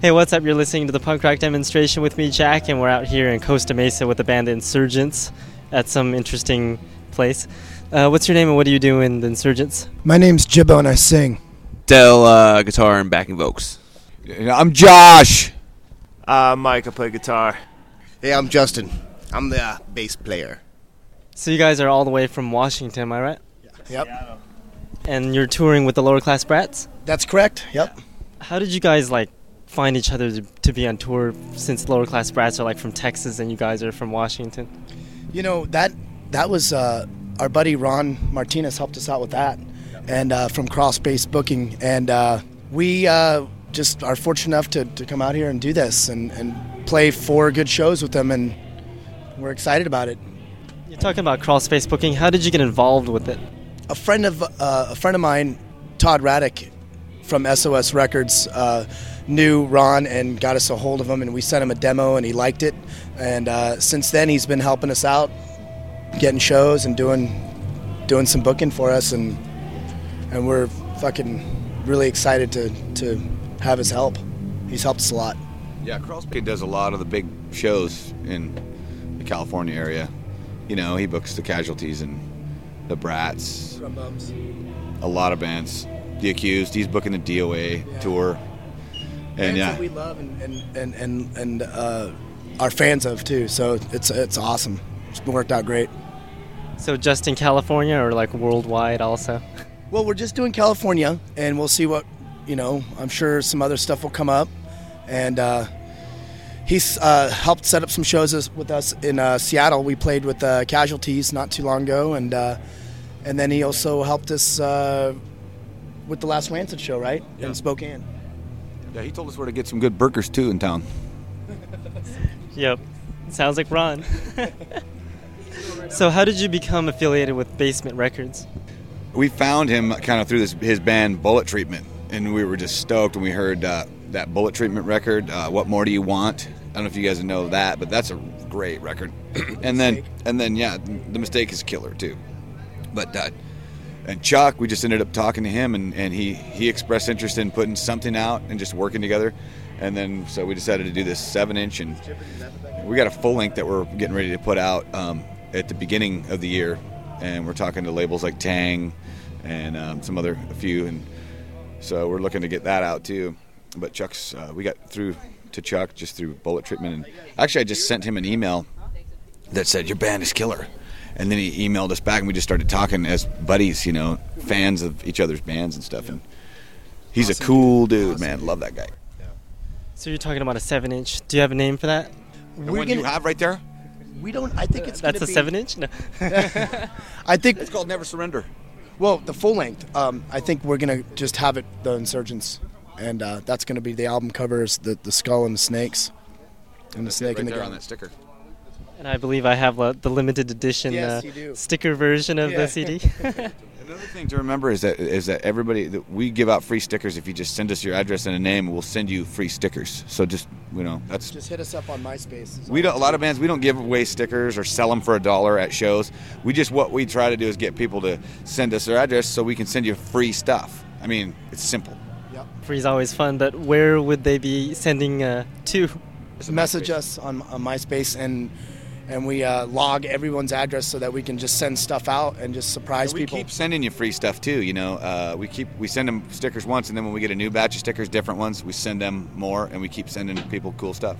Hey, what's up? You're listening to the punk rock demonstration with me, Jack, and we're out here in Costa Mesa with the band Insurgents at some interesting place. Uh, what's your name and what do you do in the Insurgents? My name's Jibbo and I sing. Dell uh, guitar and backing vocals. I'm Josh. Uh, Mike, I play guitar. Hey, I'm Justin. I'm the uh, bass player. So you guys are all the way from Washington, am I right? Yep. And you're touring with the Lower Class Brats. That's correct. Yep. How did you guys like find each other to, to be on tour? Since Lower Class Brats are like from Texas and you guys are from Washington. You know that that was uh, our buddy Ron Martinez helped us out with that, and uh, from Crawlspace Booking, and uh, we uh, just are fortunate enough to, to come out here and do this and, and play four good shows with them, and we're excited about it. You're talking about Crawlspace booking. How did you get involved with it? A friend of uh, a friend of mine, Todd Raddick from SOS Records, uh, knew Ron and got us a hold of him, and we sent him a demo, and he liked it. And uh, since then, he's been helping us out, getting shows and doing doing some booking for us, and and we're fucking really excited to to have his help. He's helped us a lot. Yeah, Crawlspace does a lot of the big shows in the California area. You know, he books the Casualties and the Brats, a lot of bands. The Accused, he's booking the DOA tour. And Bands yeah, that we love and and and and, and uh, are fans of too. So it's it's awesome. It's been worked out great. So just in California or like worldwide also? Well, we're just doing California, and we'll see what you know. I'm sure some other stuff will come up, and uh, he's uh, helped set up some shows with us in uh, Seattle. We played with uh, Casualties not too long ago, and uh, and then he also helped us uh, with the last Rancid show, right Yeah. in Spokane. Yeah, he told us where to get some good burgers too in town. Yep. Sounds like Ron. so how did you become affiliated with Basement Records? We found him kind of through this, his band Bullet Treatment, and we were just stoked when we heard uh, that Bullet Treatment record. Uh, what more do you want? I don't know if you guys know that, but that's a great record. and then, and then, yeah, the mistake is killer too. But uh, and Chuck, we just ended up talking to him, and, and he he expressed interest in putting something out and just working together. And then so we decided to do this seven inch, and we got a full length that we're getting ready to put out um, at the beginning of the year, and we're talking to labels like Tang and um, some other a few, and so we're looking to get that out too. But Chuck's, uh, we got through to Chuck just through bullet treatment, and actually I just sent him an email that said your band is killer, and then he emailed us back, and we just started talking as buddies, you know, fans of each other's bands and stuff, and he's a cool dude, man. Love that guy. So you're talking about a seven inch. Do you have a name for that? The one you have right there, We don't. I think it's That's a be- seven inch? No. I think it's called Never Surrender. Well, the full length. Um, I think we're gonna just have it the Insurgents, and uh, that's gonna be the album covers, the the skull and the snakes, and the snake right and the there gun. on that sticker. And I believe I have uh, the limited edition Yes, uh, sticker version of Yeah. the CD. Another thing to remember is that is that everybody that we give out free stickers. If you just send us your address and a name, we'll send you free stickers. So just you know that's Just hit us up on MySpace. we don't a lot of bands we don't give away stickers or sell them for a dollar at shows. We just what we try to do is get people to send us their address so we can send you free stuff. I mean it's simple. Yep. Free is always fun, but where would they be sending uh, to? message us on, on MySpace and and we uh, log everyone's address so that we can just send stuff out and just surprise we people. We keep sending you free stuff too. You know, uh, we keep we send them stickers once, and then when we get a new batch of stickers, different ones, we send them more, and we keep sending people cool stuff.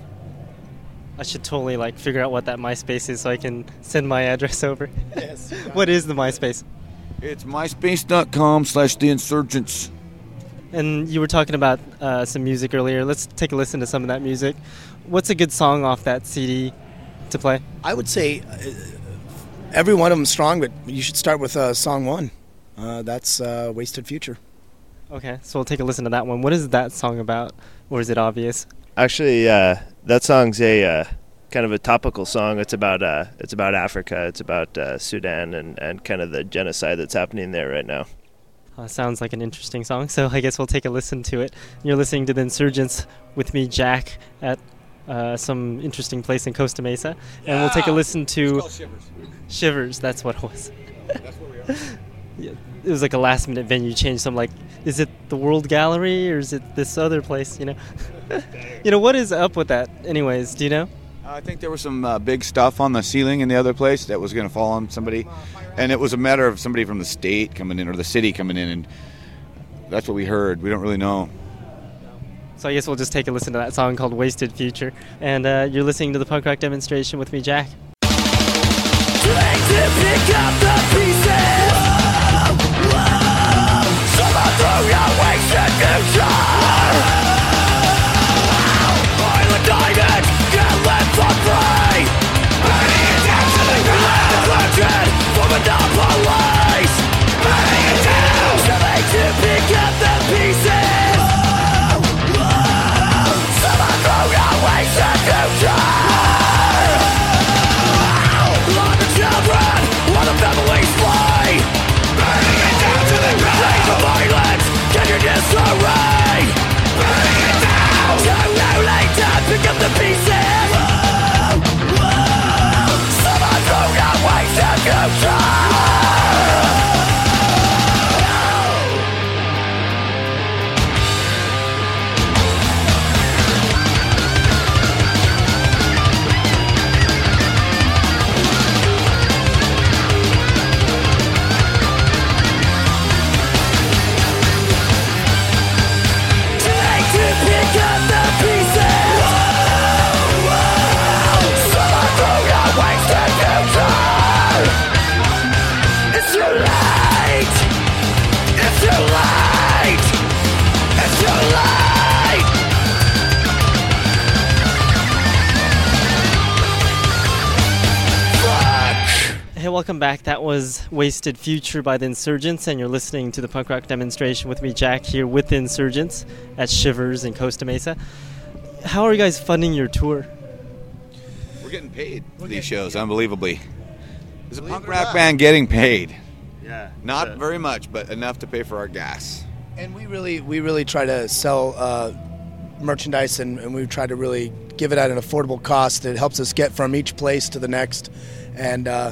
I should totally like figure out what that MySpace is so I can send my address over. Yes, what is the MySpace? It's myspace.com slash the insurgents. And you were talking about uh, some music earlier. Let's take a listen to some of that music. What's a good song off that CD to play? I would say uh, every one of them strong, but you should start with uh, song one. Uh, that's uh, Wasted Future. Okay, so we'll take a listen to that one. What is that song about? Or is it obvious? Actually, uh, that song's a uh, kind of a topical song. It's about uh, it's about Africa. It's about uh, Sudan and, and kind of the genocide that's happening there right now. Uh, sounds like an interesting song, so I guess we'll take a listen to it. You're listening to The Insurgents with me, Jack, at uh, some interesting place in Costa Mesa. And we'll take a listen to Shivers, that's what it was. yeah, it was like a last minute venue change, so I'm like, is it the World Gallery or is it this other place, you know? you know what is up with that? Anyways, do you know? I think there was some uh, big stuff on the ceiling in the other place that was going to fall on somebody, and it was a matter of somebody from the state coming in or the city coming in, and that's what we heard. We don't really know. So I guess we'll just take a listen to that song called "Wasted Future," and uh, you're listening to the punk rock demonstration with me, Jack. Hey, welcome back. That was Wasted Future by the Insurgents, and you're listening to the punk rock demonstration with me, Jack, here with the Insurgents at Shivers in Costa Mesa. How are you guys funding your tour? We're getting paid for these shows, unbelievably. There's a punk rock band getting paid. Yeah. Not very much, but enough to pay for our gas. And we really, we really try to sell uh, merchandise, and, and we try to really give it at an affordable cost It helps us get from each place to the next. And uh,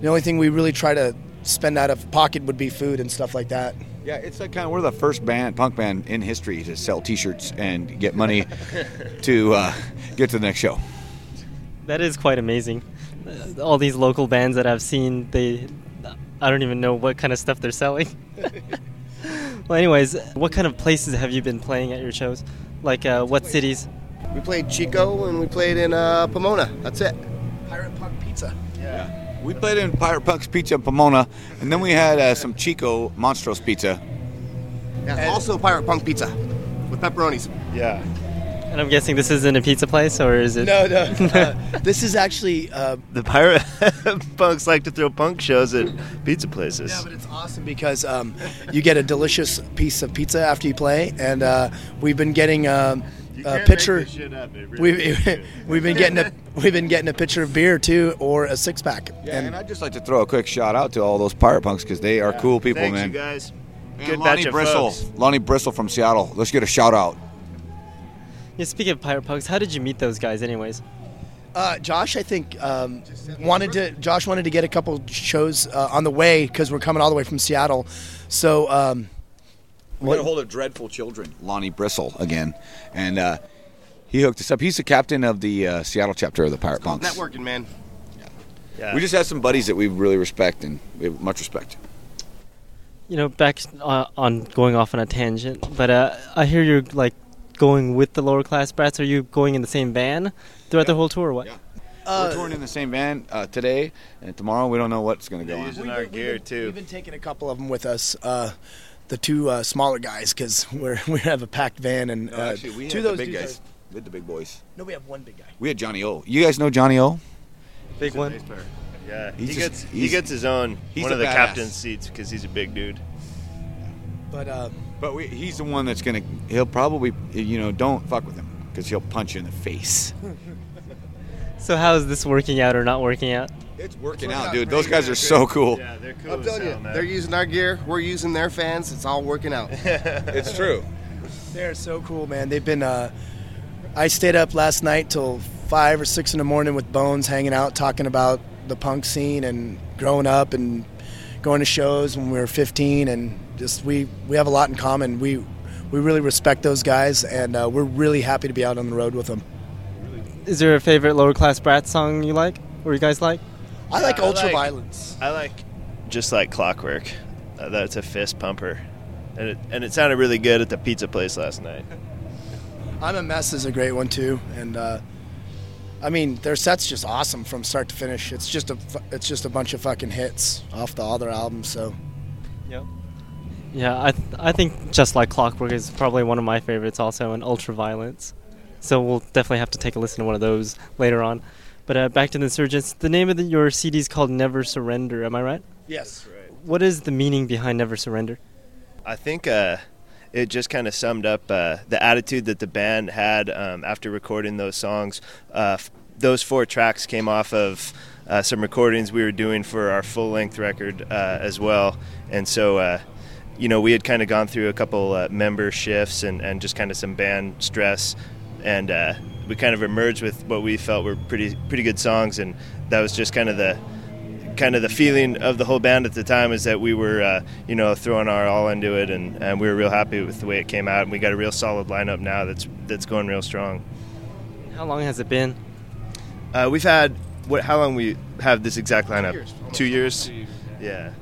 the only thing we really try to spend out of pocket would be food and stuff like that. Yeah, it's like kind of we're the first band, punk band in history to sell T-shirts and get money to uh, get to the next show. That is quite amazing. All these local bands that I've seen, they, I don't even know what kind of stuff they're selling. well, anyways, what kind of places have you been playing at your shows? Like uh, what cities? We played Chico and we played in uh, Pomona. That's it. Pirate Punk Pizza. We played in Pirate Punk's Pizza in Pomona, and then we had uh, some Chico Monstros Pizza. Yeah, And- also Pirate Punk Pizza with pepperonis. Yeah. And I'm guessing this isn't a pizza place, or is it? No, no. Uh, this is actually. Uh, The pirate punks like to throw punk shows at pizza places. yeah, but it's awesome because um, you get a delicious piece of pizza after you play, and uh, we've been getting um, a pitcher. We've, we've been getting a we've been getting a pitcher of beer too, or a six pack. Yeah, and, I'd just like to throw a quick shout out to all those Pirate Punks because they are cool people, Thanks, man. you guys. And Good Lonnie of Bristle, folks. Lonnie Bristle from Seattle. Let's get a shout out. Yeah, speaking of Pirate Punks, how did you meet those guys, anyways? Uh, Josh, I think um, wanted to. Josh wanted to get a couple shows uh, on the way because we're coming all the way from Seattle. So um, We got a hold of Dreadful Children, Lonnie Bristle again, and uh, he hooked us up. He's the captain of the uh, Seattle chapter of the Pirate Punks. Networking, man. Yeah. We just have some buddies that we really respect and we have much respect. You know, back uh, on going off on a tangent, but uh, I hear you're like going with the lower class brats. Are you going in the same van throughout the whole tour, or what? Yeah. uh, We're touring in the same van uh, today and tomorrow. We don't know what's going to go on. using our gear too We've been taking a couple of them with us. Uh, the two uh, smaller guys because we're we have a packed van and uh, actually, we two had of the those big dudes guys. We had the big boys. no, we have one big guy. We had Johnny O. You guys know Johnny O? Big one. Yeah, He's he just- gets he gets his own he's one of the badass. captain's seats because he's a big dude. But uh, But we, he's the one that's going to, he'll probably, you know, don't fuck with him because he'll punch you in the face. So how is this working out or not working out? It's working working out, out dude. Those guys are so cool. Yeah, they're cool. I'm telling you, hell, they're using our gear. We're using their fans. It's all working out. It's true. they're so cool, man. They've been. Uh, I stayed up last night till five or six in the morning with Bones, hanging out, talking about the punk scene and growing up and going to shows when we were 15, and just we we have a lot in common. We we really respect those guys, and uh, we're really happy to be out on the road with them. Is there a favorite lower class brat song you like, or you guys like? I like Yeah, I Ultra like- Violence. I like just like Clockwork. Uh, that's a fist pumper, and it and it sounded really good at the pizza place last night. I'm a Mess is a great one too, and uh, I mean their set's just awesome from start to finish. It's just a it's just a bunch of fucking hits off the other albums. So Yep. Yeah, I th- I think just like Clockwork is probably one of my favorites also, and Ultraviolence. So we'll definitely have to take a listen to one of those later on. But uh, back to the Insurgents. The name of the, your CD is called Never Surrender. Am I right? yes, What is the meaning behind Never Surrender? I think uh, it just kind of summed up uh, the attitude that the band had um, after recording those songs. Uh, f- those four tracks came off of uh, some recordings we were doing for our full length record uh, as well. And so, uh, you know, we had kind of gone through a couple uh, member shifts and, and just kind of some band stress. And uh, we kind of emerged with what we felt were pretty pretty good songs, and that was just kind of the kind of the feeling of the whole band at the time is that we were, uh, you know, throwing our all into it, and, and we were real happy with the way it came out, and we got a real solid lineup now that's that's going real strong. How long has it been? Uh, we've had what? How long we have this exact lineup? Two years. Yeah.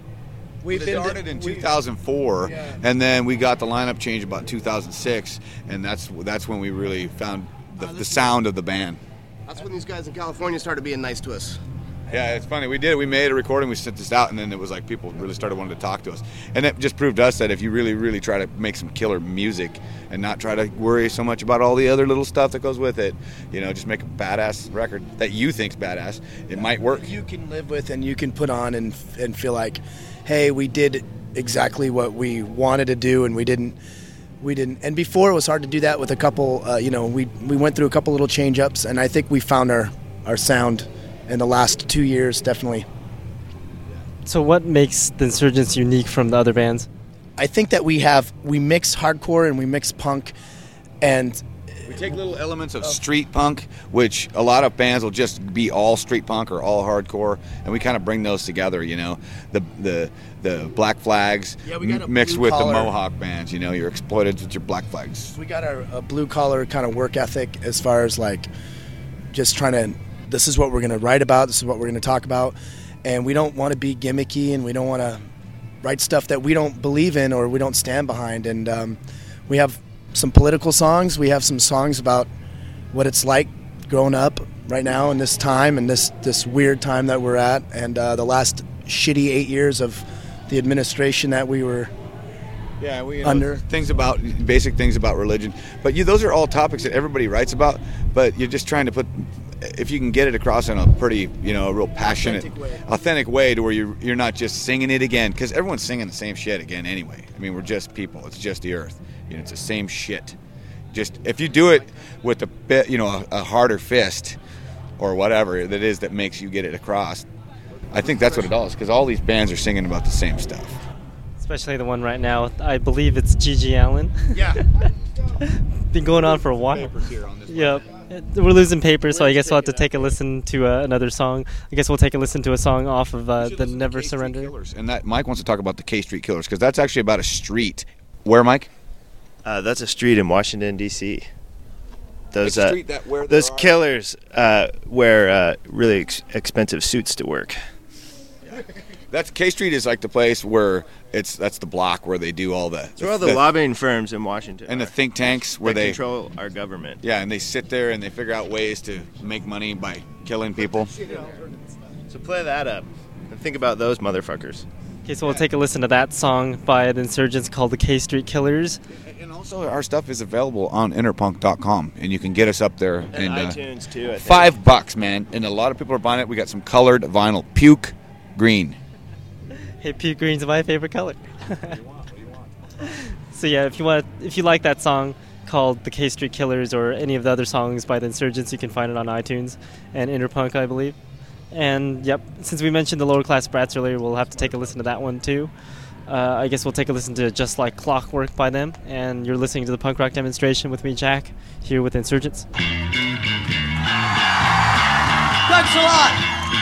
We started in 2004, Yeah. and then we got the lineup change about 2006, and that's that's when we really found the, oh, the sound of the band. That's when these guys in California started being nice to us. Yeah, it's funny. We did. We made a recording. We sent this out, and then it was like people really started wanting to talk to us, and it just proved to us that if you really, really try to make some killer music and not try to worry so much about all the other little stuff that goes with it, you know, just make a badass record that you think's badass. It might work. you can live with and you can put on and and feel like, hey, we did exactly what we wanted to do, and we didn't. We didn't, and before it was hard to do that with a couple. Uh, you know, we we went through a couple little change ups, and I think we found our our sound in the last two years, definitely. So what makes the Insurgents unique from the other bands? I think that we have we mix hardcore and we mix punk, and We take little elements of street punk, which a lot of bands will just be all street punk or all hardcore, and we kind of bring those together. You know, the the the Black Flags Yeah, we got a m- mixed with collar. the Mohawk bands. You know, you're exploited with your Black Flags. we got our a blue collar kind of work ethic as far as like just trying to. This is what we're going to write about. This is what we're going to talk about, and we don't want to be gimmicky, and we don't want to write stuff that we don't believe in or we don't stand behind. And um, we have some political songs. We have some songs about what it's like growing up right now in this time and this this weird time that we're at, and uh, the last shitty eight years of the administration that we were Yeah, we you know, Under- things about basic things about religion, but you those are all topics that everybody writes about. But you're just trying to put, if you can get it across in a pretty, you know, a real passionate, Authentic way. authentic way to where you you're not just singing it again because everyone's singing the same shit again anyway. I mean, we're just people. It's just the earth. You know, it's the same shit. Just if you do it with a bit, you know, a, a harder fist or whatever that is that makes you get it across. I think that's what it all is because all these bands are singing about the same stuff. Especially the one right now. I believe it's GG Allin. yeah. Been going on for a while. On Yep. We're losing paper, so I guess we'll have to take a listen to uh, another song. I guess we'll take a listen to a song off of uh, the Never Surrender. Killers. And that Mike wants to talk about the K Street Killers because that's actually about a street. Where, Mike? Uh, that's a street in Washington D.C. Those uh, that where those killers uh, wear uh, really ex- expensive suits to work. That's K Street is like the place where it's that's the block where they do all the, So all the lobbying firms in Washington and the think tanks where that they control our government. yeah, and they sit there and they figure out ways to make money by killing people. So play that up and think about those motherfuckers. Okay, so we'll take a listen to that song by the Insurgents called the K Street Killers. And also, our stuff is available on interpunk.com, and you can get us up there. And, And, uh, iTunes too. I think. five bucks, man, and a lot of people are buying it. We got some colored vinyl, puke green. Hey, puke green's my favorite color. so yeah, if you want, if you like that song called "The K Street Killers" or any of the other songs by the Insurgents, you can find it on iTunes and Interpunk, I believe. And yep, since we mentioned the lower class brats earlier, we'll have to take a listen to that one too. Uh, I guess we'll take a listen to "Just Like Clockwork" by them. And you're listening to the punk rock demonstration with me, Jack, here with Insurgents. Thanks a lot.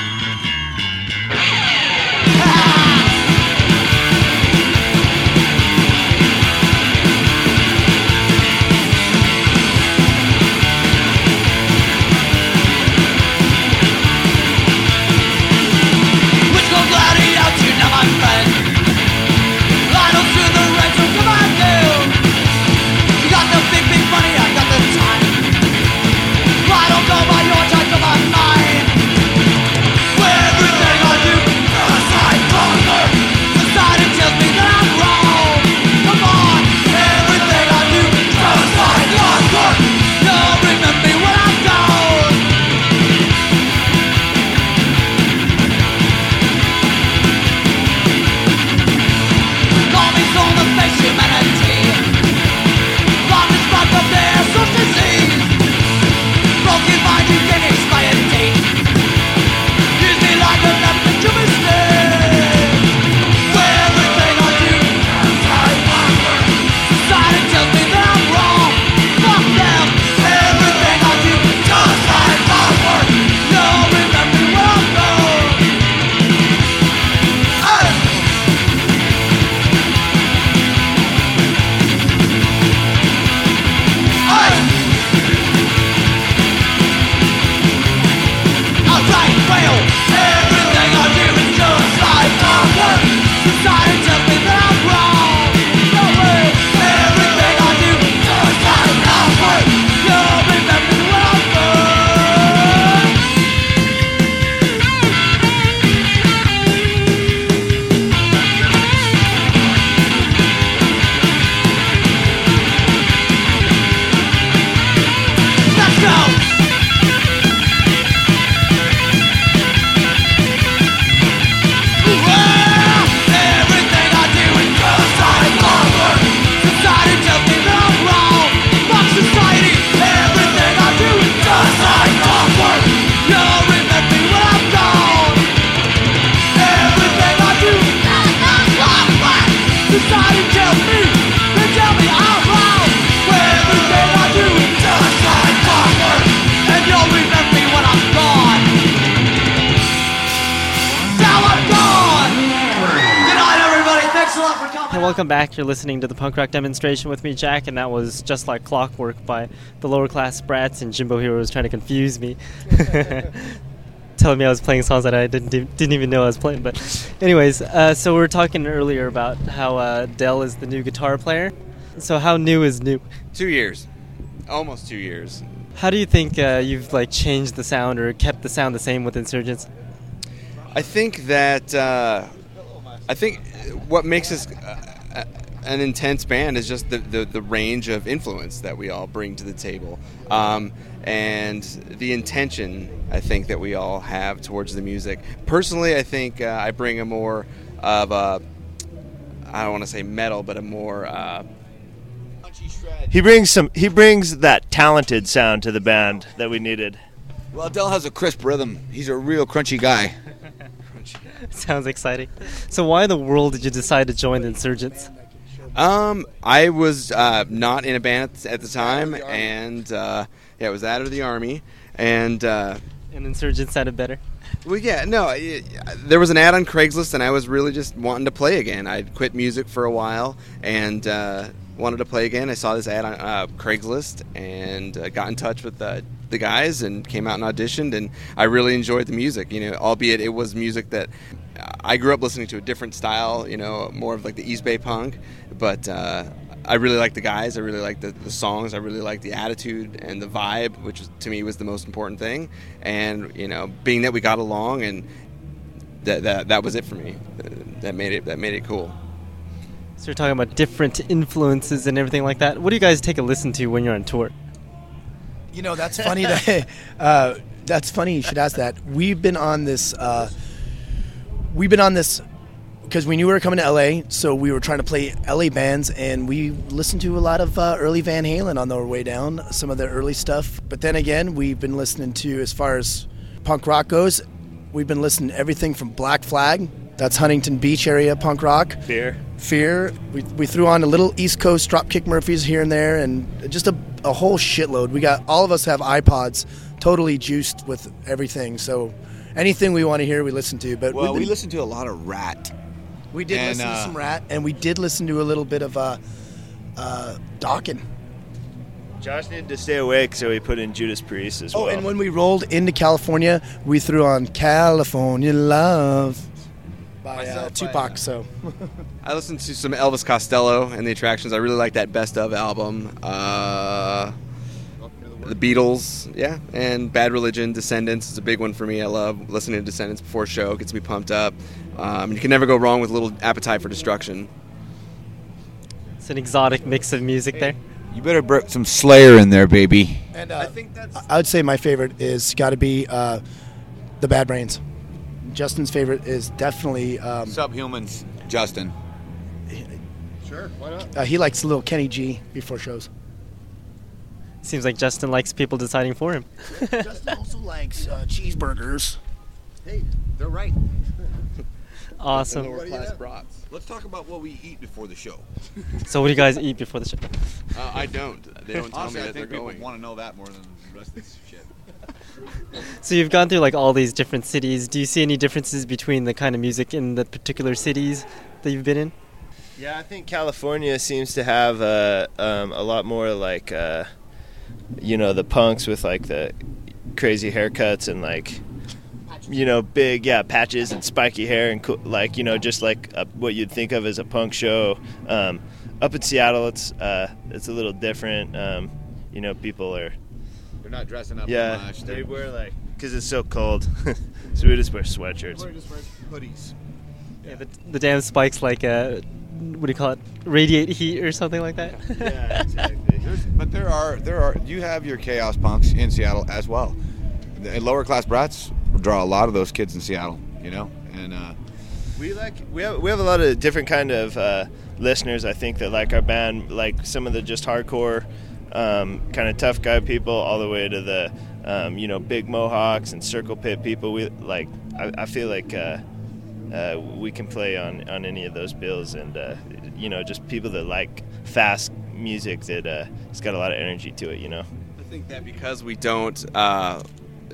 Punk rock demonstration with me, Jack, and that was just like Clockwork by the Lower Class Brats. And Jimbo Hero was trying to confuse me, telling me I was playing songs that I didn't didn't even know I was playing. But, anyways, uh, so we were talking earlier about how uh, Dell is the new guitar player. So how new is new? Two years, almost two years. How do you think uh, you've like changed the sound or kept the sound the same with Insurgents? I think that uh, I think what makes us uh, an intense band is just the, the, the, range of influence that we all bring to the table um, and the intention I think that we all have towards the music. Personally, I think uh, I bring a more of a I don't want to say metal, but a more uh, he brings some. He brings that talented sound to the band that we needed. Well, Dell has a crisp rhythm. He's a real crunchy guy. Sounds exciting. So, why in the world did you decide to join the Insurgents? Um, I was uh, not in a band at the time, and uh, yeah, it was out of the army, and uh, and Insurgents sounded better. Well, yeah, no, it, there was an ad on Craigslist, and I was really just wanting to play again. I'd quit music for a while, and uh, wanted to play again. I saw this ad on uh, Craigslist and uh, got in touch with the, the guys and came out and auditioned. And I really enjoyed the music, you know, albeit it was music that I grew up listening to a different style, you know, more of like the East Bay punk. But uh, I really liked the guys. I really liked the, the songs. I really liked the attitude and the vibe, which to me was the most important thing. And you know, being that we got along and that that, that was it for me. That made it that made it cool. So you're talking about different influences and everything like that. What do you guys take a listen to when you're on tour? You know, that's funny that uh, that's funny you should ask that. We've been on this uh, we've been on this because we knew we were coming to LA, so we were trying to play LA bands, and we listened to a lot of uh, early Van Halen on our way down, some of the early stuff. But then again, we've been listening to, as far as punk rock goes, we've been listening to everything from Black Flag, that's Huntington Beach area punk rock, Fear, Fear. We, we threw on a little East Coast Dropkick Murphys here and there, and just a, a whole shitload. We got all of us have iPods, totally juiced with everything. So anything we want to hear, we listen to. But well, been, we listen to a lot of Ratt. We did and, listen uh, to some Ratt, and we did listen to a little bit of uh, uh, Dokken. Josh needed to stay awake, so he put in Judas Priest as oh, well. Oh, and when we rolled into California, we threw on California Love by uh, Tupac. So I listened to some Elvis Costello and the Attractions. I really like that Best of album. Uh, the Beatles, yeah, and Bad Religion, Descendents is a big one for me. I love listening to Descendents before a show; it gets me pumped up. Um, you can never go wrong with a little Appetite for Destruction. It's an exotic mix of music there. You better put some Slayer in there, baby. And uh, I think that's. I would say my favorite is got to be uh, the Bad Brains. Justin's favorite is definitely um, Subhumans. Justin. Sure, why not? Uh, he likes a little Kenny G before shows. Seems like Justin likes people deciding for him. Justin also likes uh, cheeseburgers. Hey, they're right. awesome. Lower class brats. Let's talk about what we eat before the show. so, what do you guys eat before the show? Uh, I don't. They don't tell Honestly, me that they're going. want to know that more than the rest of this shit. So you've gone through like all these different cities. Do you see any differences between the kind of music in the particular cities that you've been in? Yeah, I think California seems to have uh, um, a lot more like, uh, you know, the punks with like the crazy haircuts and like, you know, big yeah patches and spiky hair and like you know just like a, what you'd think of as a punk show. Um, up in Seattle, it's uh, it's a little different. Um, you know, people are they're not dressing up yeah, much. they wear like because it's so cold, so we just wear sweatshirts. We just wear hoodies. Yeah, the, the damn spikes like uh, what do you call it? Radiate heat or something like that. yeah, exactly. But there are there are you have your chaos punks in Seattle as well. The lower class brats draw a lot of those kids in Seattle, you know, and uh, we like we have we have a lot of different kind of uh, listeners. I think that like our band, like some of the just hardcore um, kind of tough guy people all the way to the um, you know big mohawks and circle pit people. We like I, I feel like uh, uh, we can play on on any of those bills, and uh, you know just people that like fast music that uh, it's got a lot of energy to it. You know. I think that because we don't uh,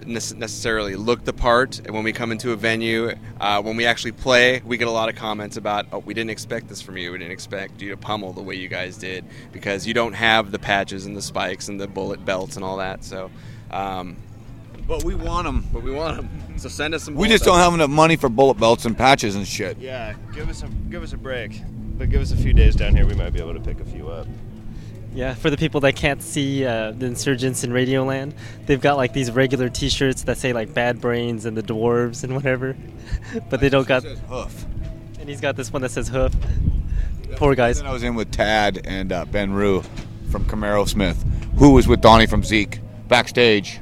necessarily look the part. And when we come into a venue, uh, when we actually play, we get a lot of comments about, "Oh, we didn't expect this from you. We didn't expect you to pummel the way you guys did because you don't have the patches and the spikes and the bullet belts and all that." So. Um, But we want them. but we want them. So send us some. We bullet just don't belts. have enough money for bullet belts and patches and shit. Yeah, give us a give us a break, but give us a few days down here. We might be able to pick a few up. Yeah, for the people that can't see uh, the insurgents in Radioland, they've got like these regular T-shirts that say like "Bad Brains" and the Dwarves and whatever, but they don't got. Says hoof. And he's got this one that says "Hoof." Poor guys. Then I was in with Tad and uh, Ben Rue from Camaro Smith, who was with Donnie from Zeke backstage.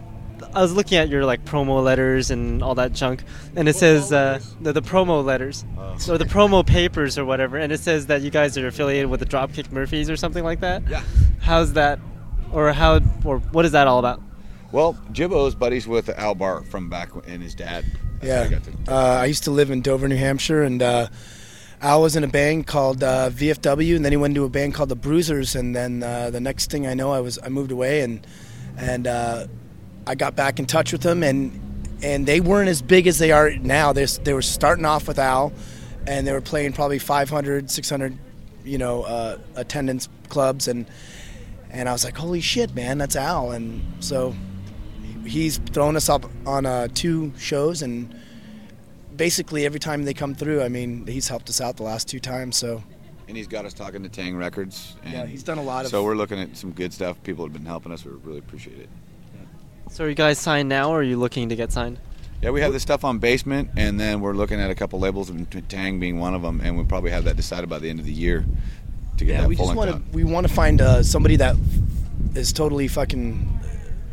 I was looking at your like promo letters and all that junk, and it says uh, the, the promo letters or the promo papers or whatever, and it says that you guys are affiliated with the Dropkick Murphys or something like that. Yeah. How's that, or how, or what is that all about? Well, Jibbo's buddies with Al Barr from back when- and his dad. That's how I Yeah, uh, I used to live in Dover, New Hampshire, and uh, Al was in a band called uh, VFW, and then he went into a band called the Bruisers, and then uh, the next thing I know, I was I moved away, and and uh, I got back in touch with them, and and they weren't as big as they are now. They they were starting off with Al, and they were playing probably 500, 600, you know, uh, attendance clubs, and and I was like, holy shit, man, that's Al, and so he's thrown us up on uh, two shows and basically every time they come through i mean he's helped us out the last two times so and he's got us talking to Tang Records. And yeah he's done a lot of So we're looking at some good stuff. People have been helping us. We really appreciate it. So are you guys signed now, or are you looking to get signed? Yeah, we have this stuff on Basement, and then we're looking at a couple labels, and Tang being one of them, and we'll probably have that decided by the end of the year to get yeah that we just want to we want to find uh, somebody that is totally fucking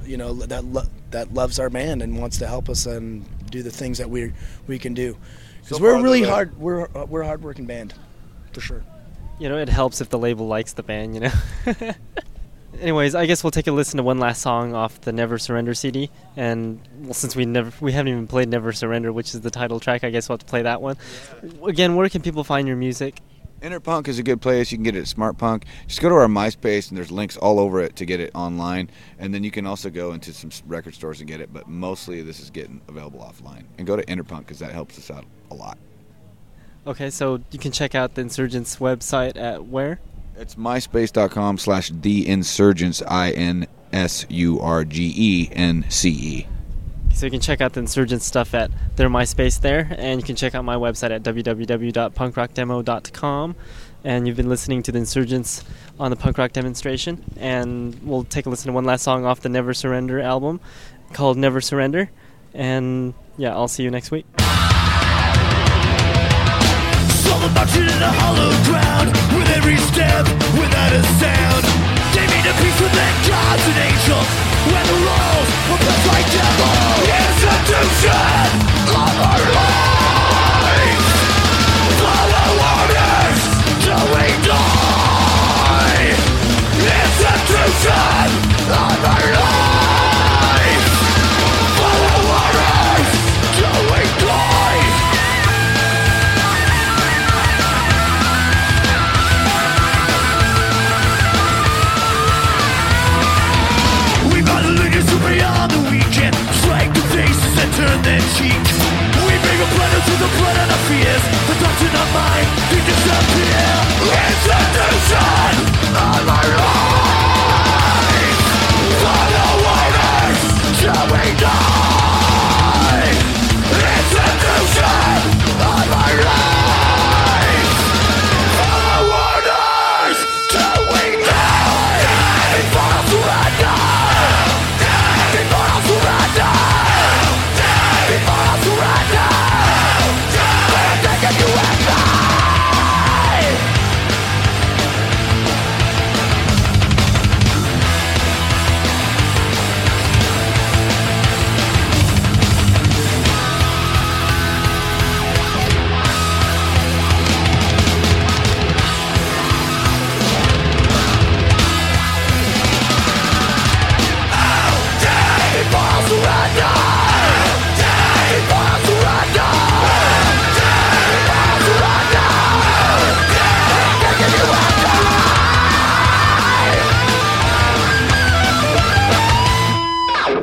you know that lo- that loves our band and wants to help us and do the things that we we can do because So we're really hard we're uh, we're a hardworking band for sure You know, it helps if the label likes the band. You know. Anyways, I guess we'll take a listen to one last song off the Never Surrender CD, and well, since we never we haven't even played Never Surrender, which is the title track, I guess we'll have to play that one. Again, where can people find your music? Interpunk is a good place. You can get it at Smart Punk. Just go to our MySpace, and there's links all over it to get it online. And then you can also go into some record stores and get it. But mostly, this is getting available offline. And go to Interpunk because that helps us out a lot. Okay, so you can check out the Insurgents website at where? It's myspace.com slash the insurgents i n s u r g e n c e. So you can check out the Insurgents stuff at their MySpace there, and you can check out my website at www.punkrockdemo.com. And you've been listening to the Insurgents on the punk rock demonstration, and we'll take a listen to one last song off the Never Surrender album called Never Surrender. And yeah, I'll see you next week. Someone marching in a hollow ground With every step, without a sound. They made a peace with their gods and angels. When the roles were blessed like devils. Institution of our lives. Follow orders. Till we die. Institution of our lives the blood and our fears. The doctrine of mind disappear. Institution shall we die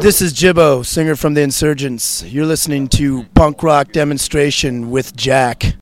This is Jibbo, singer from The Insurgents. You're listening to Punk Rock Demonstration with Jack.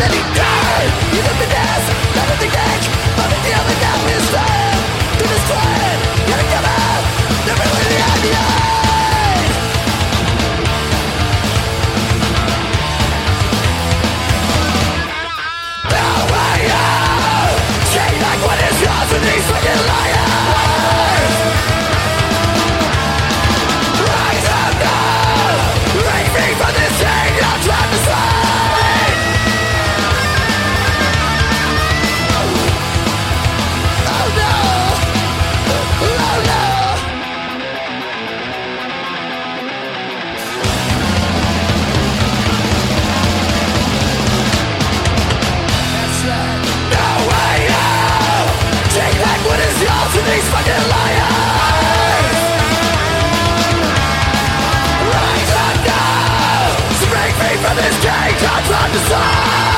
let me die Even the death, not at the neck But the other now is dead desire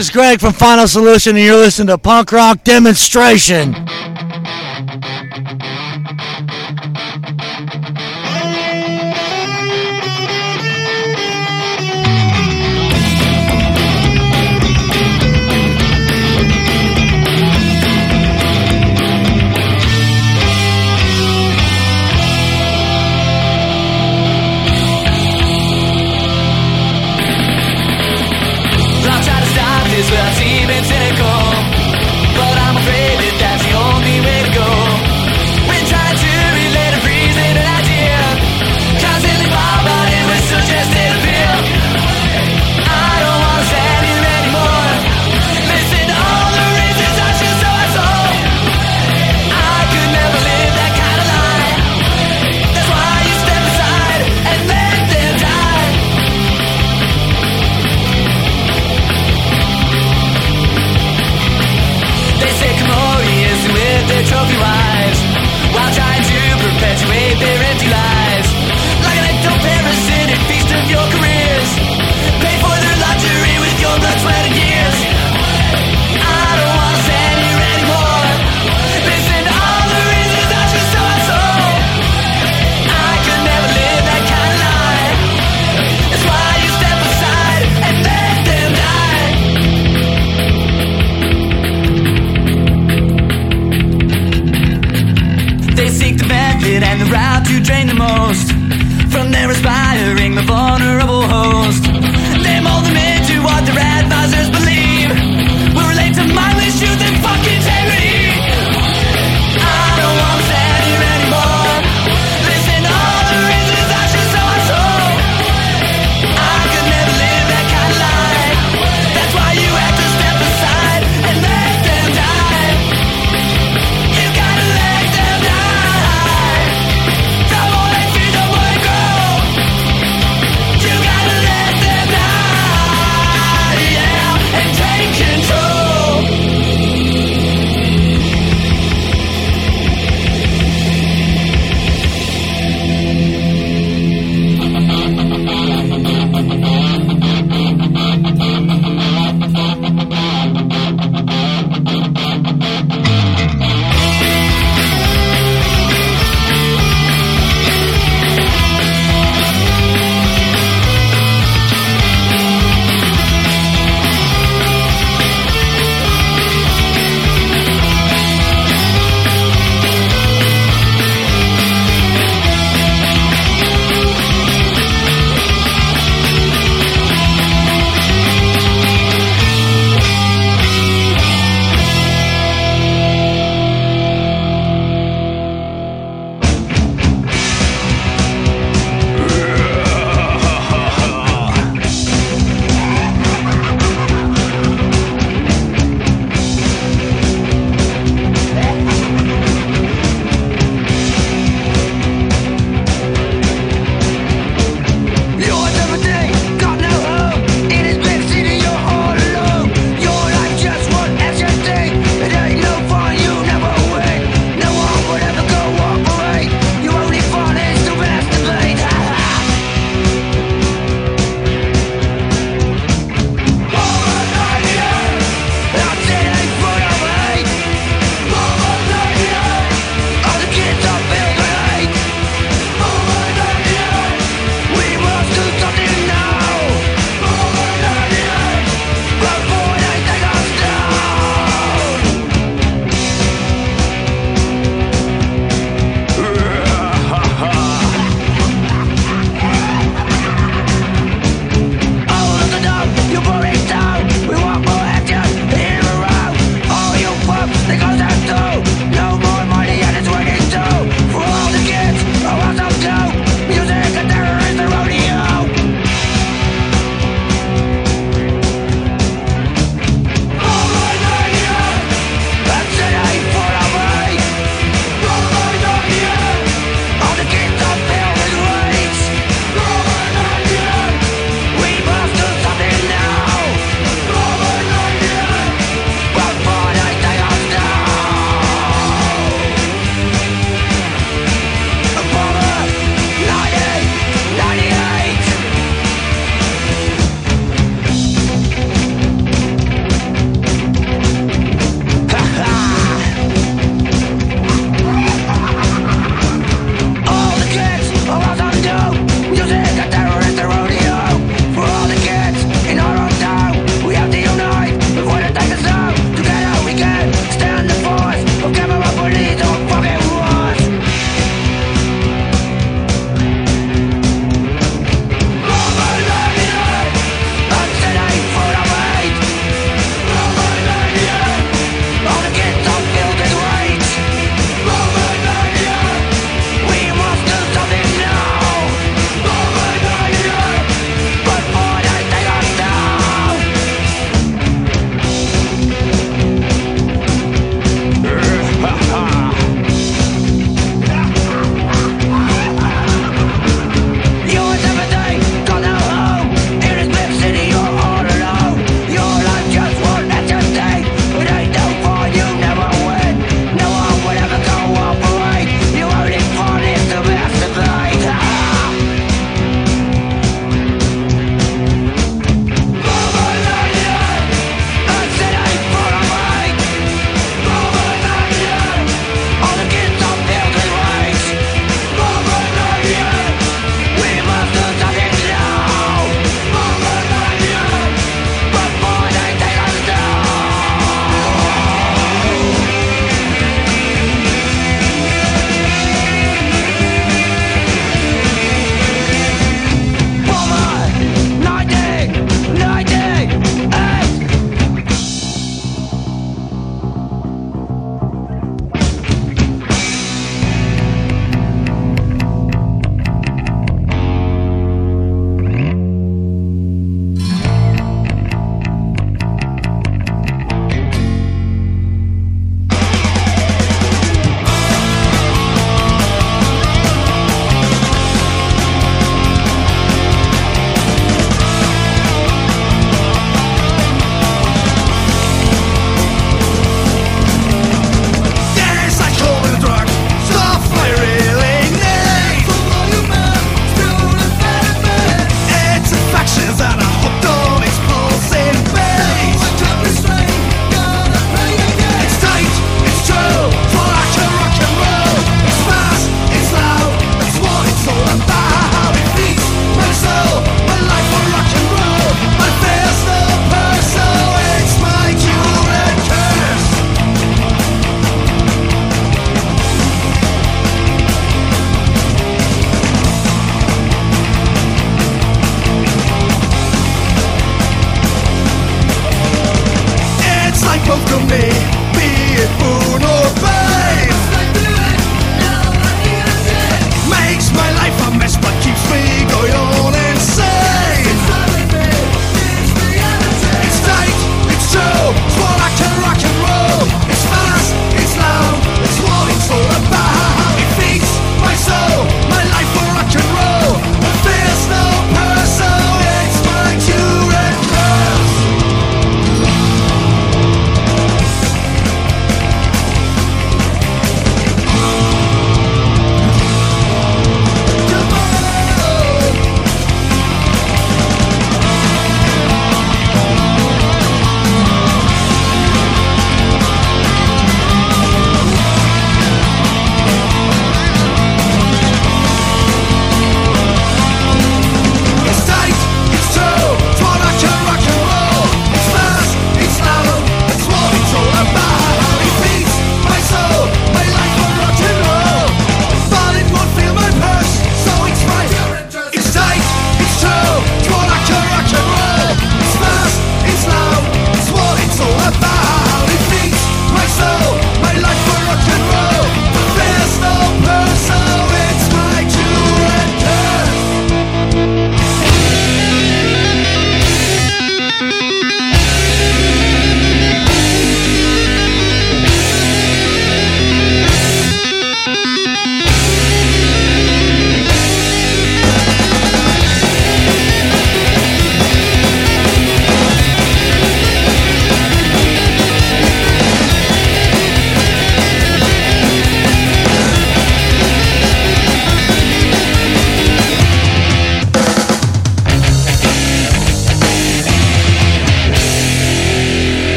This is Greg from Final Solution, and you're listening to Punk Rock Demonstration.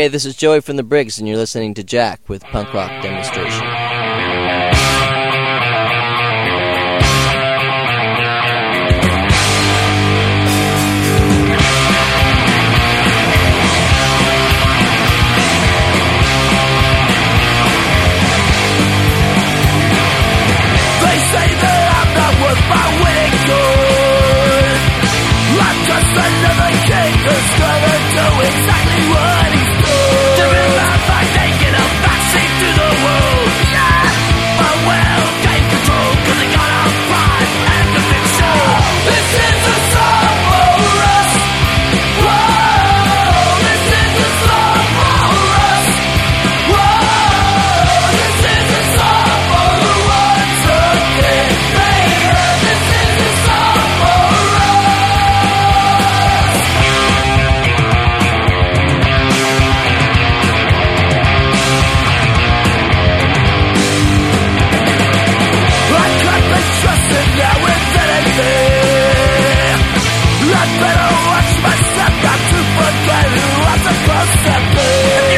Hey, this is Joey from the Briggs, and you're listening to Jack with Punk Rock Demonstration. watch myself not to forget who I'm supposed to be.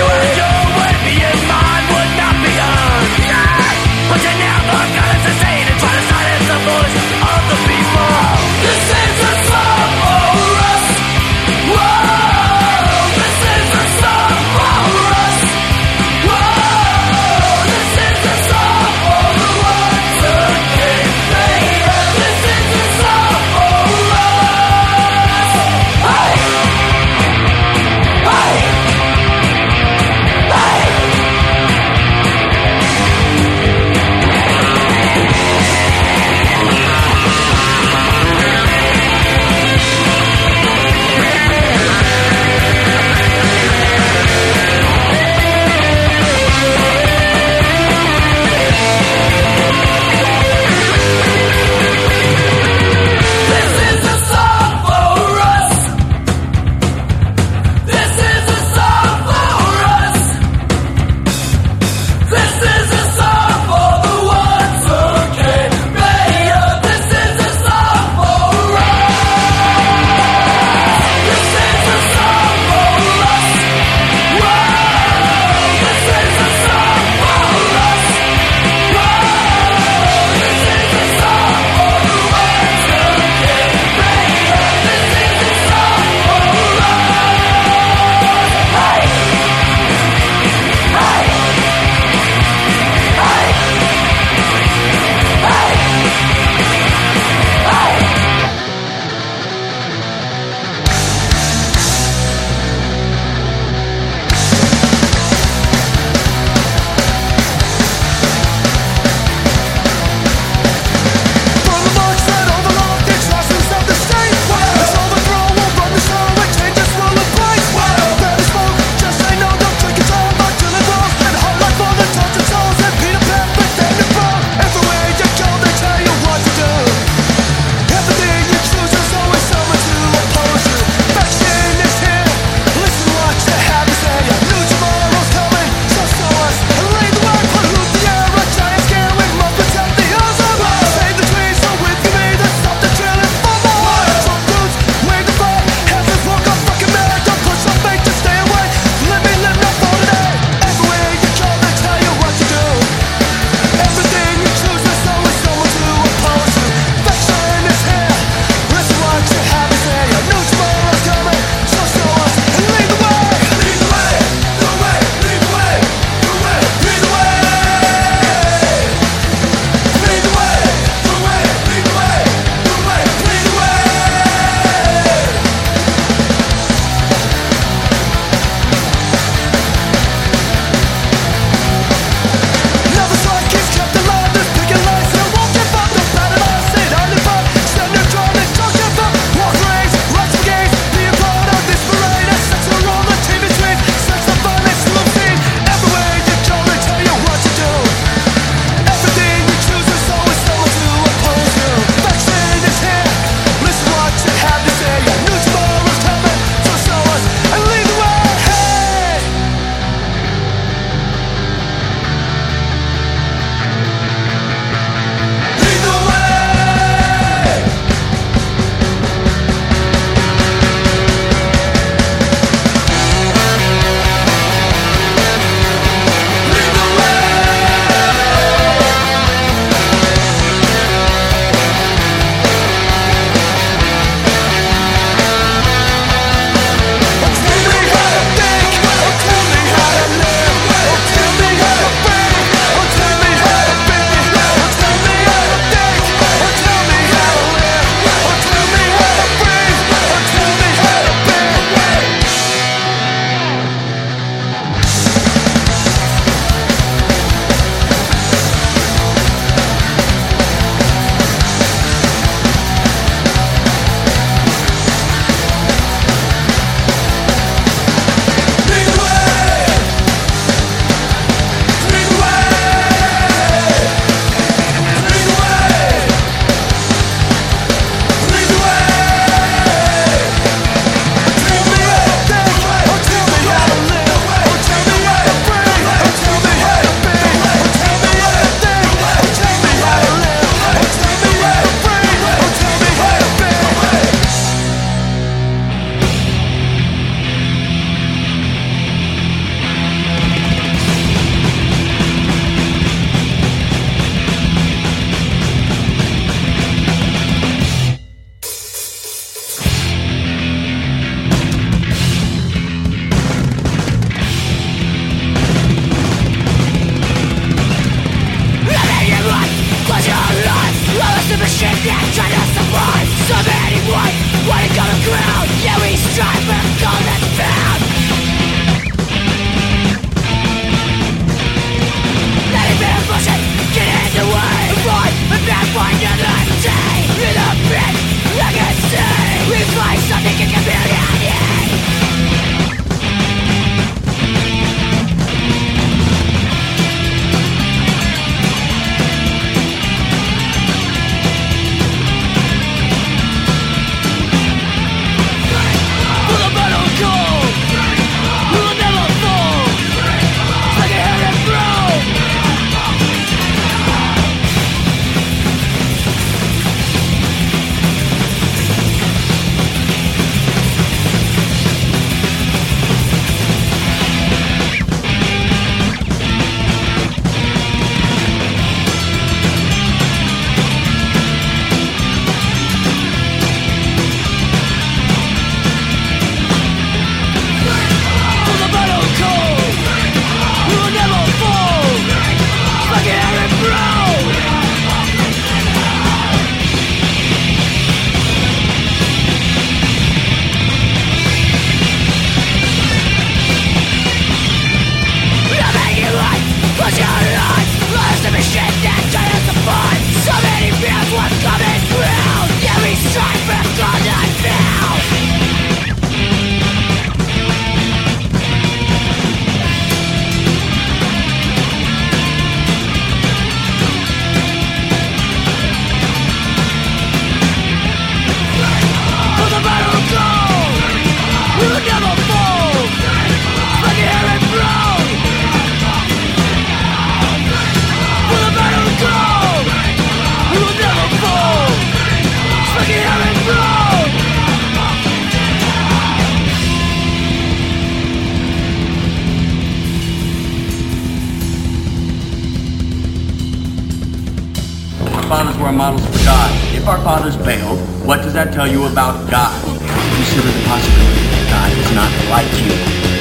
Fathers were models for God. If our fathers failed, what does that tell you about God? Consider the possibility that God does not like you.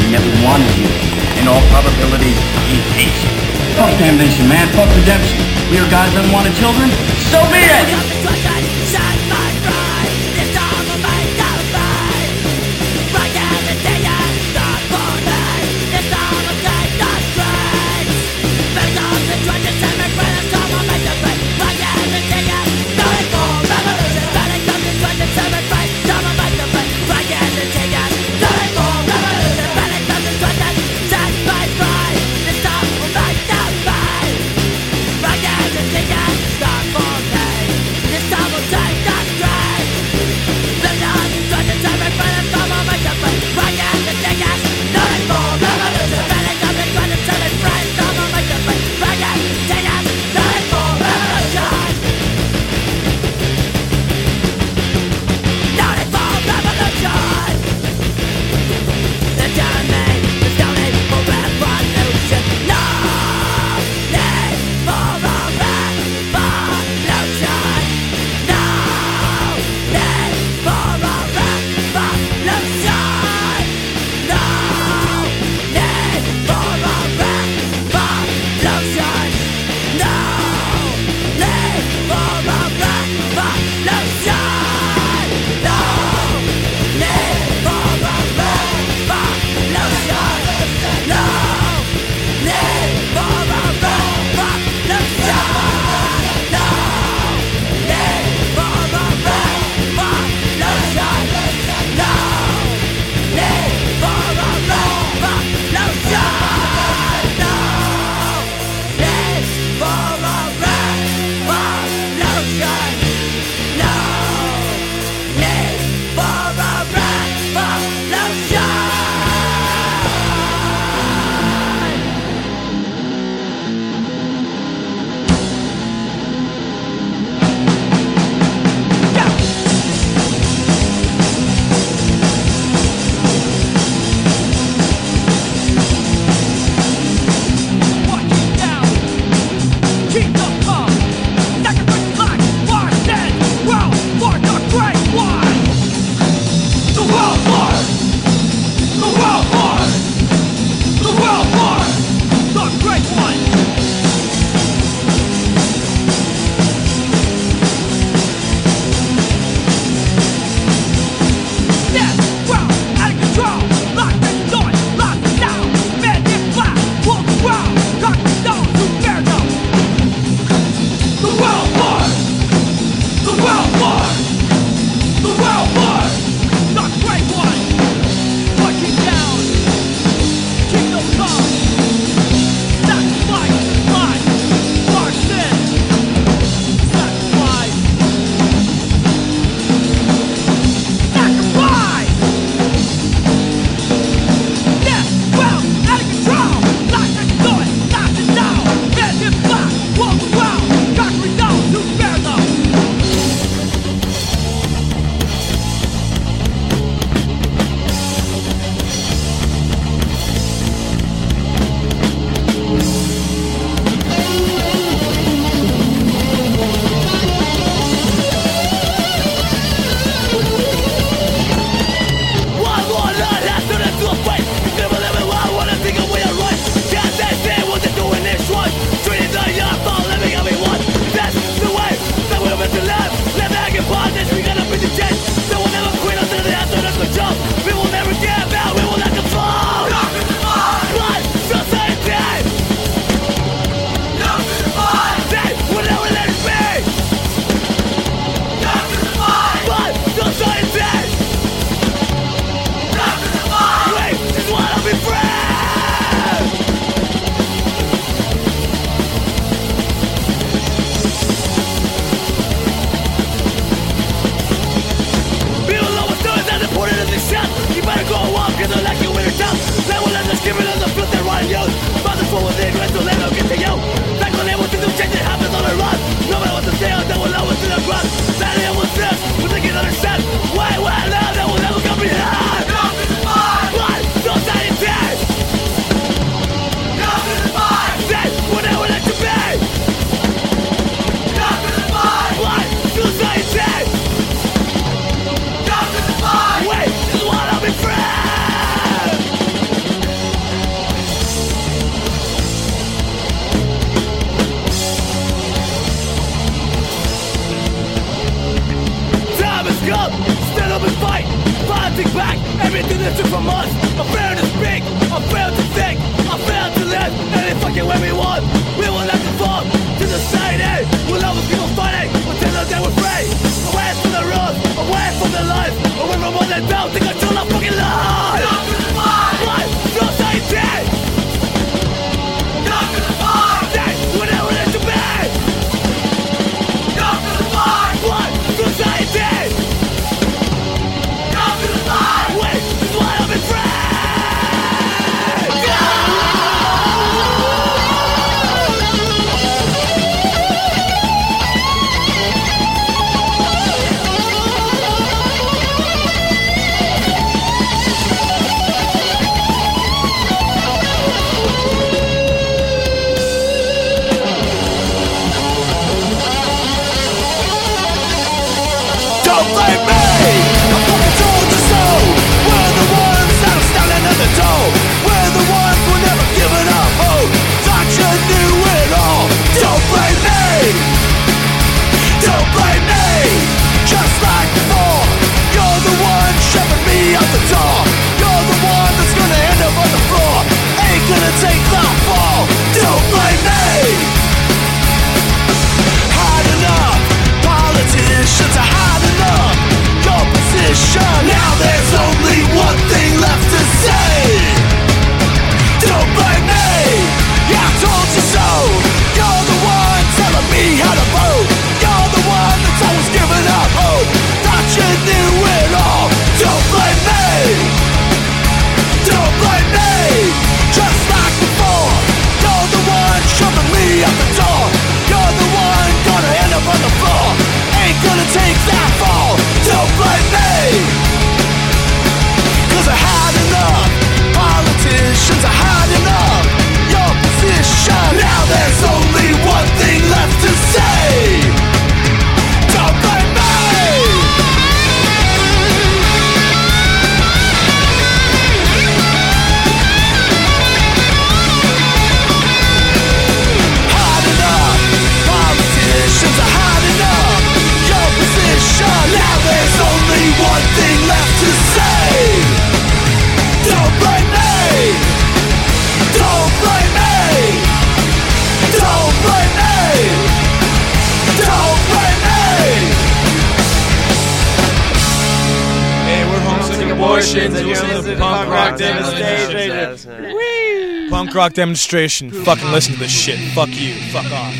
He never wanted you. In all probability, he hates you. Fuck damnation, man. Fuck redemption. We are God's unwanted children. So be it! Punk Rock Demonstration. Punk Rock Demonstration. Fucking listen to this shit. Fuck you. Fuck off.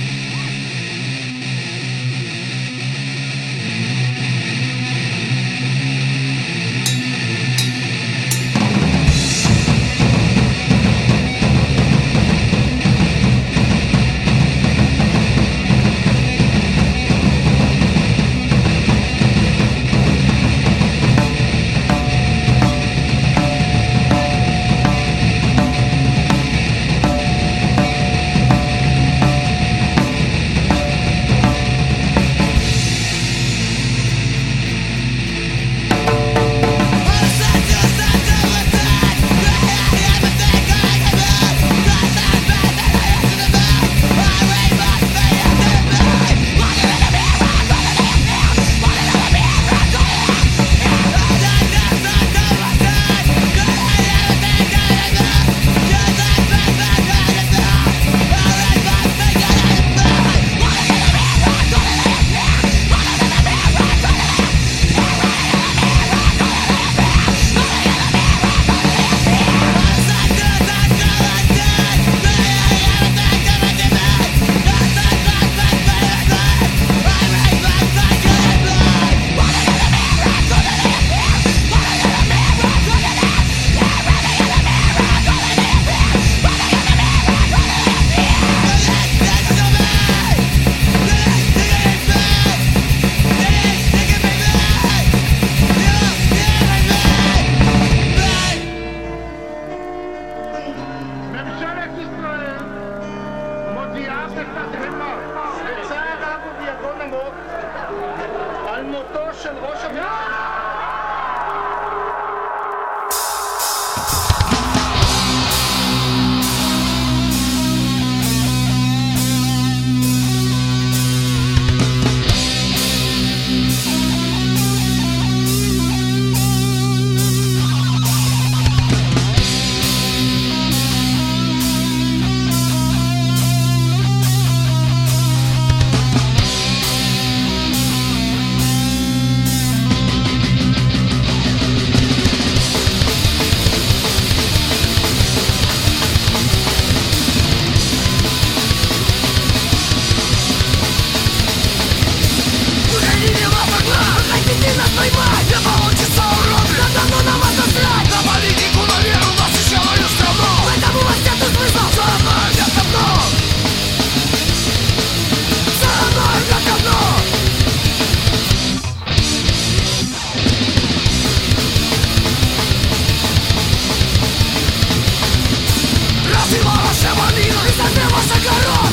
何をいたせましたから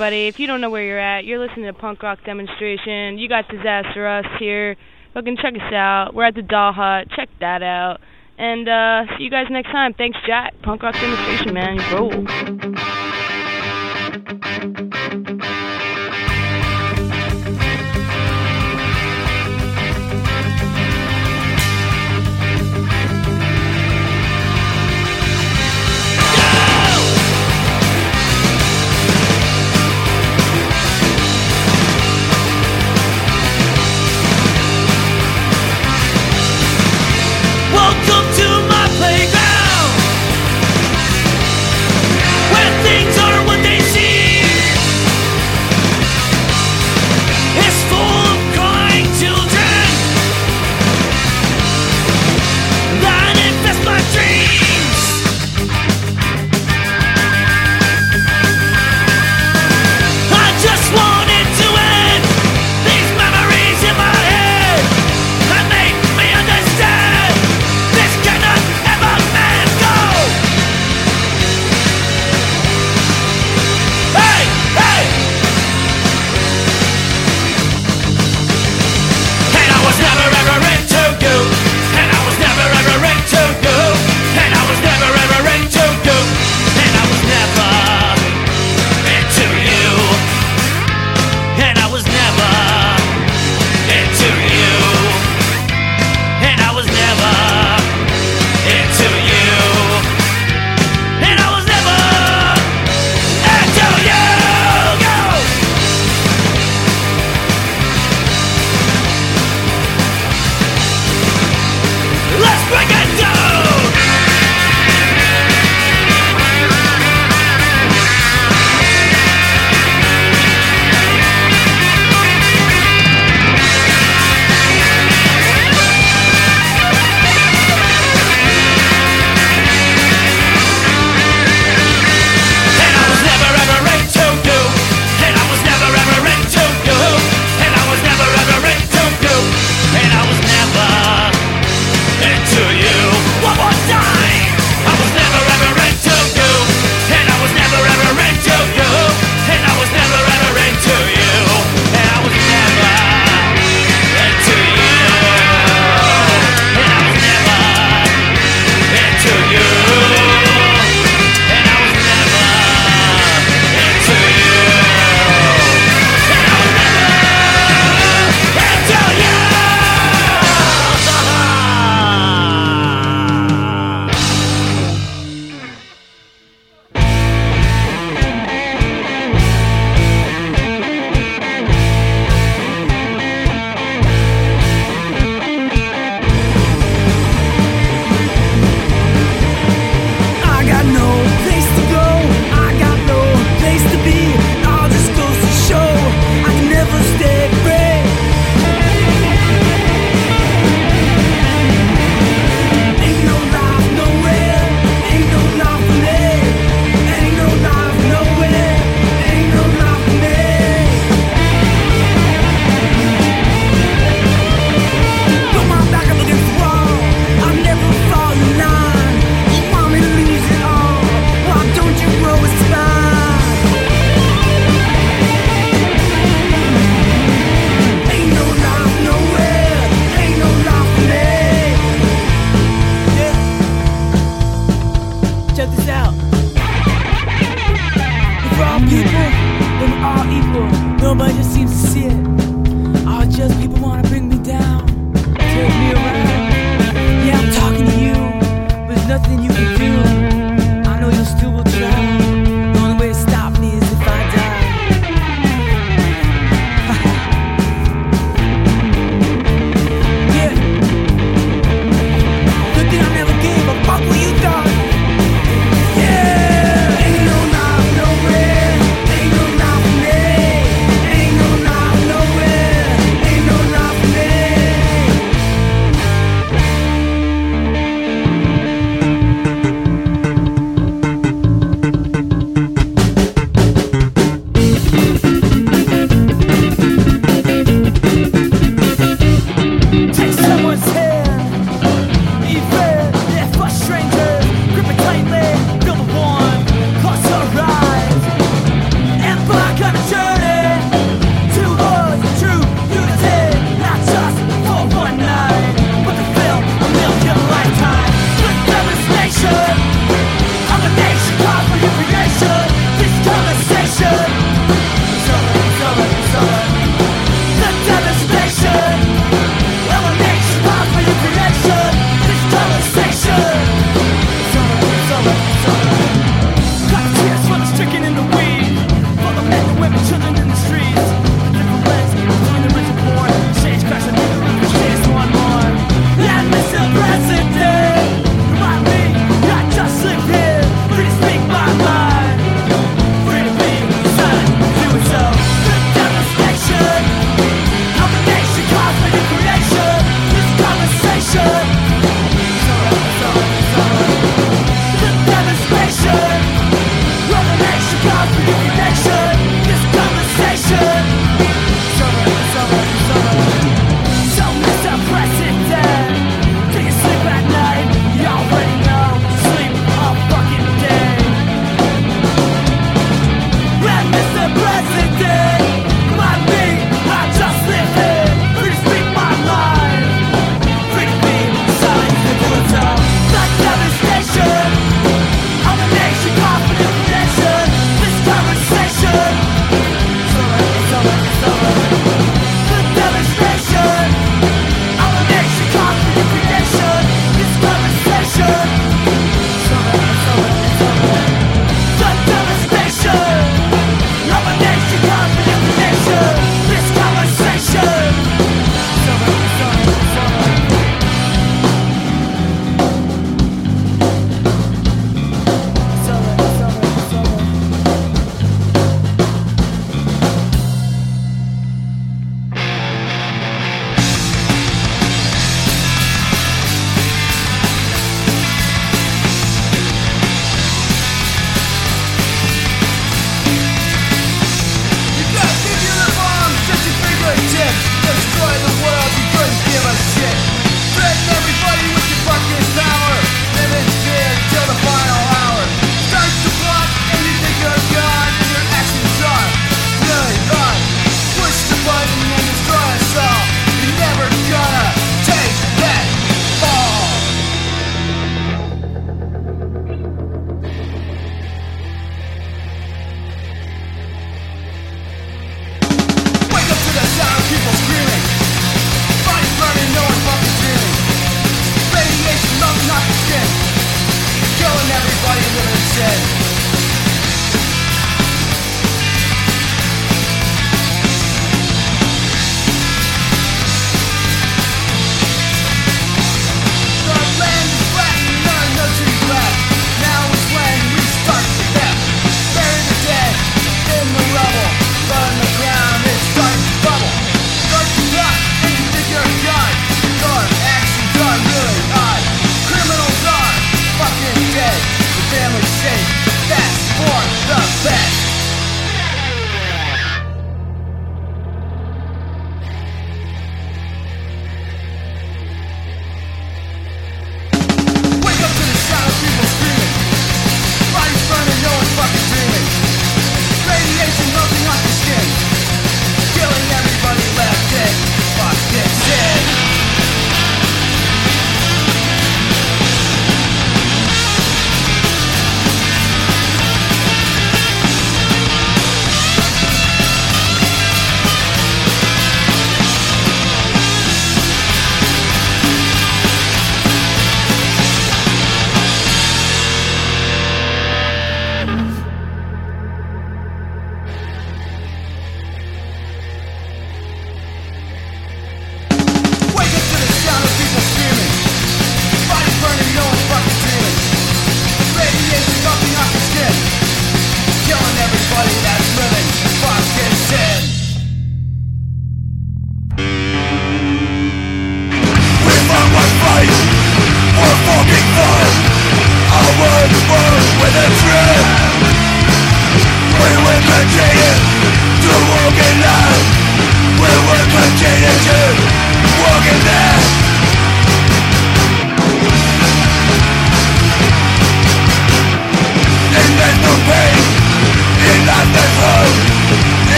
everybody. If you don't know where you're at, you're listening to Punk Rock Demonstration. You got Disaster Us here. Fucking check us out. We're at the Doll Hut. Check that out. And uh, see you guys next time. Thanks, Jack. Punk Rock Demonstration, man. Roll. Future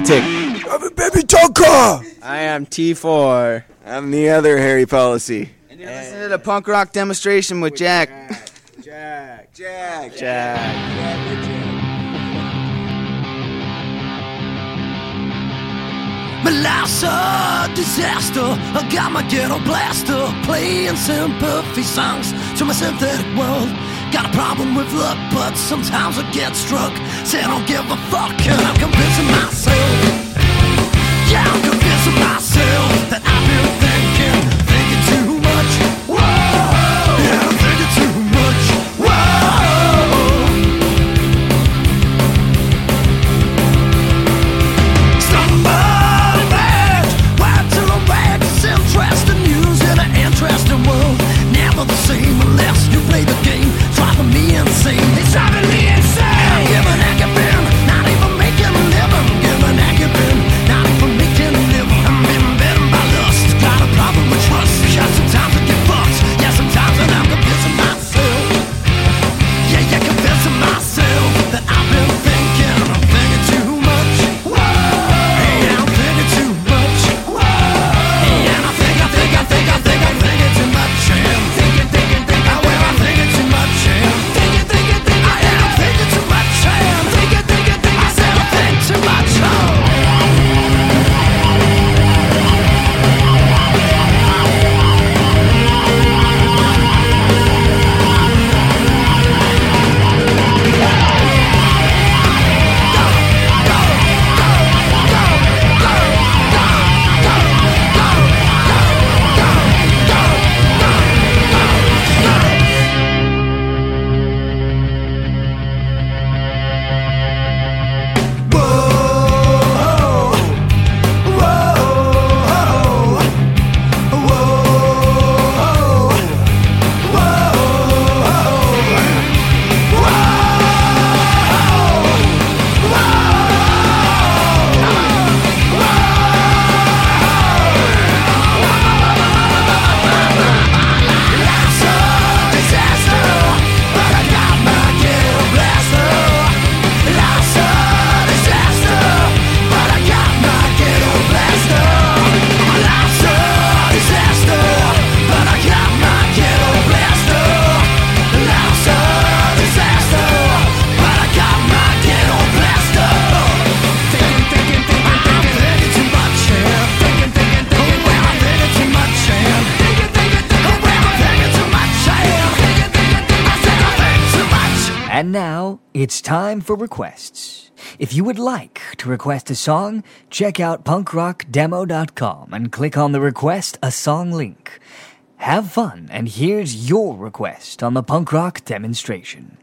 Politic. I'm a baby Tonka. I am T4. I'm the other Harry Policy. And you're listening to the punk rock demonstration with Jack. Jack. Jack. Jack. Jack. My life's a disaster. I got my ghetto blaster playing sympathy songs to my synthetic world. Got a problem with luck, but sometimes I get struck. Say I don't give a fuck, and I'm convincing myself. Yeah, I'm convincing myself that I've been it's time for requests. If you would like to request a song, check out punkrockdemo.com and click on the request a song link. Have fun, and here's your request on the punk rock demonstration.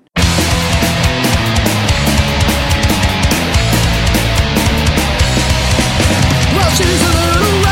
Well, she's a little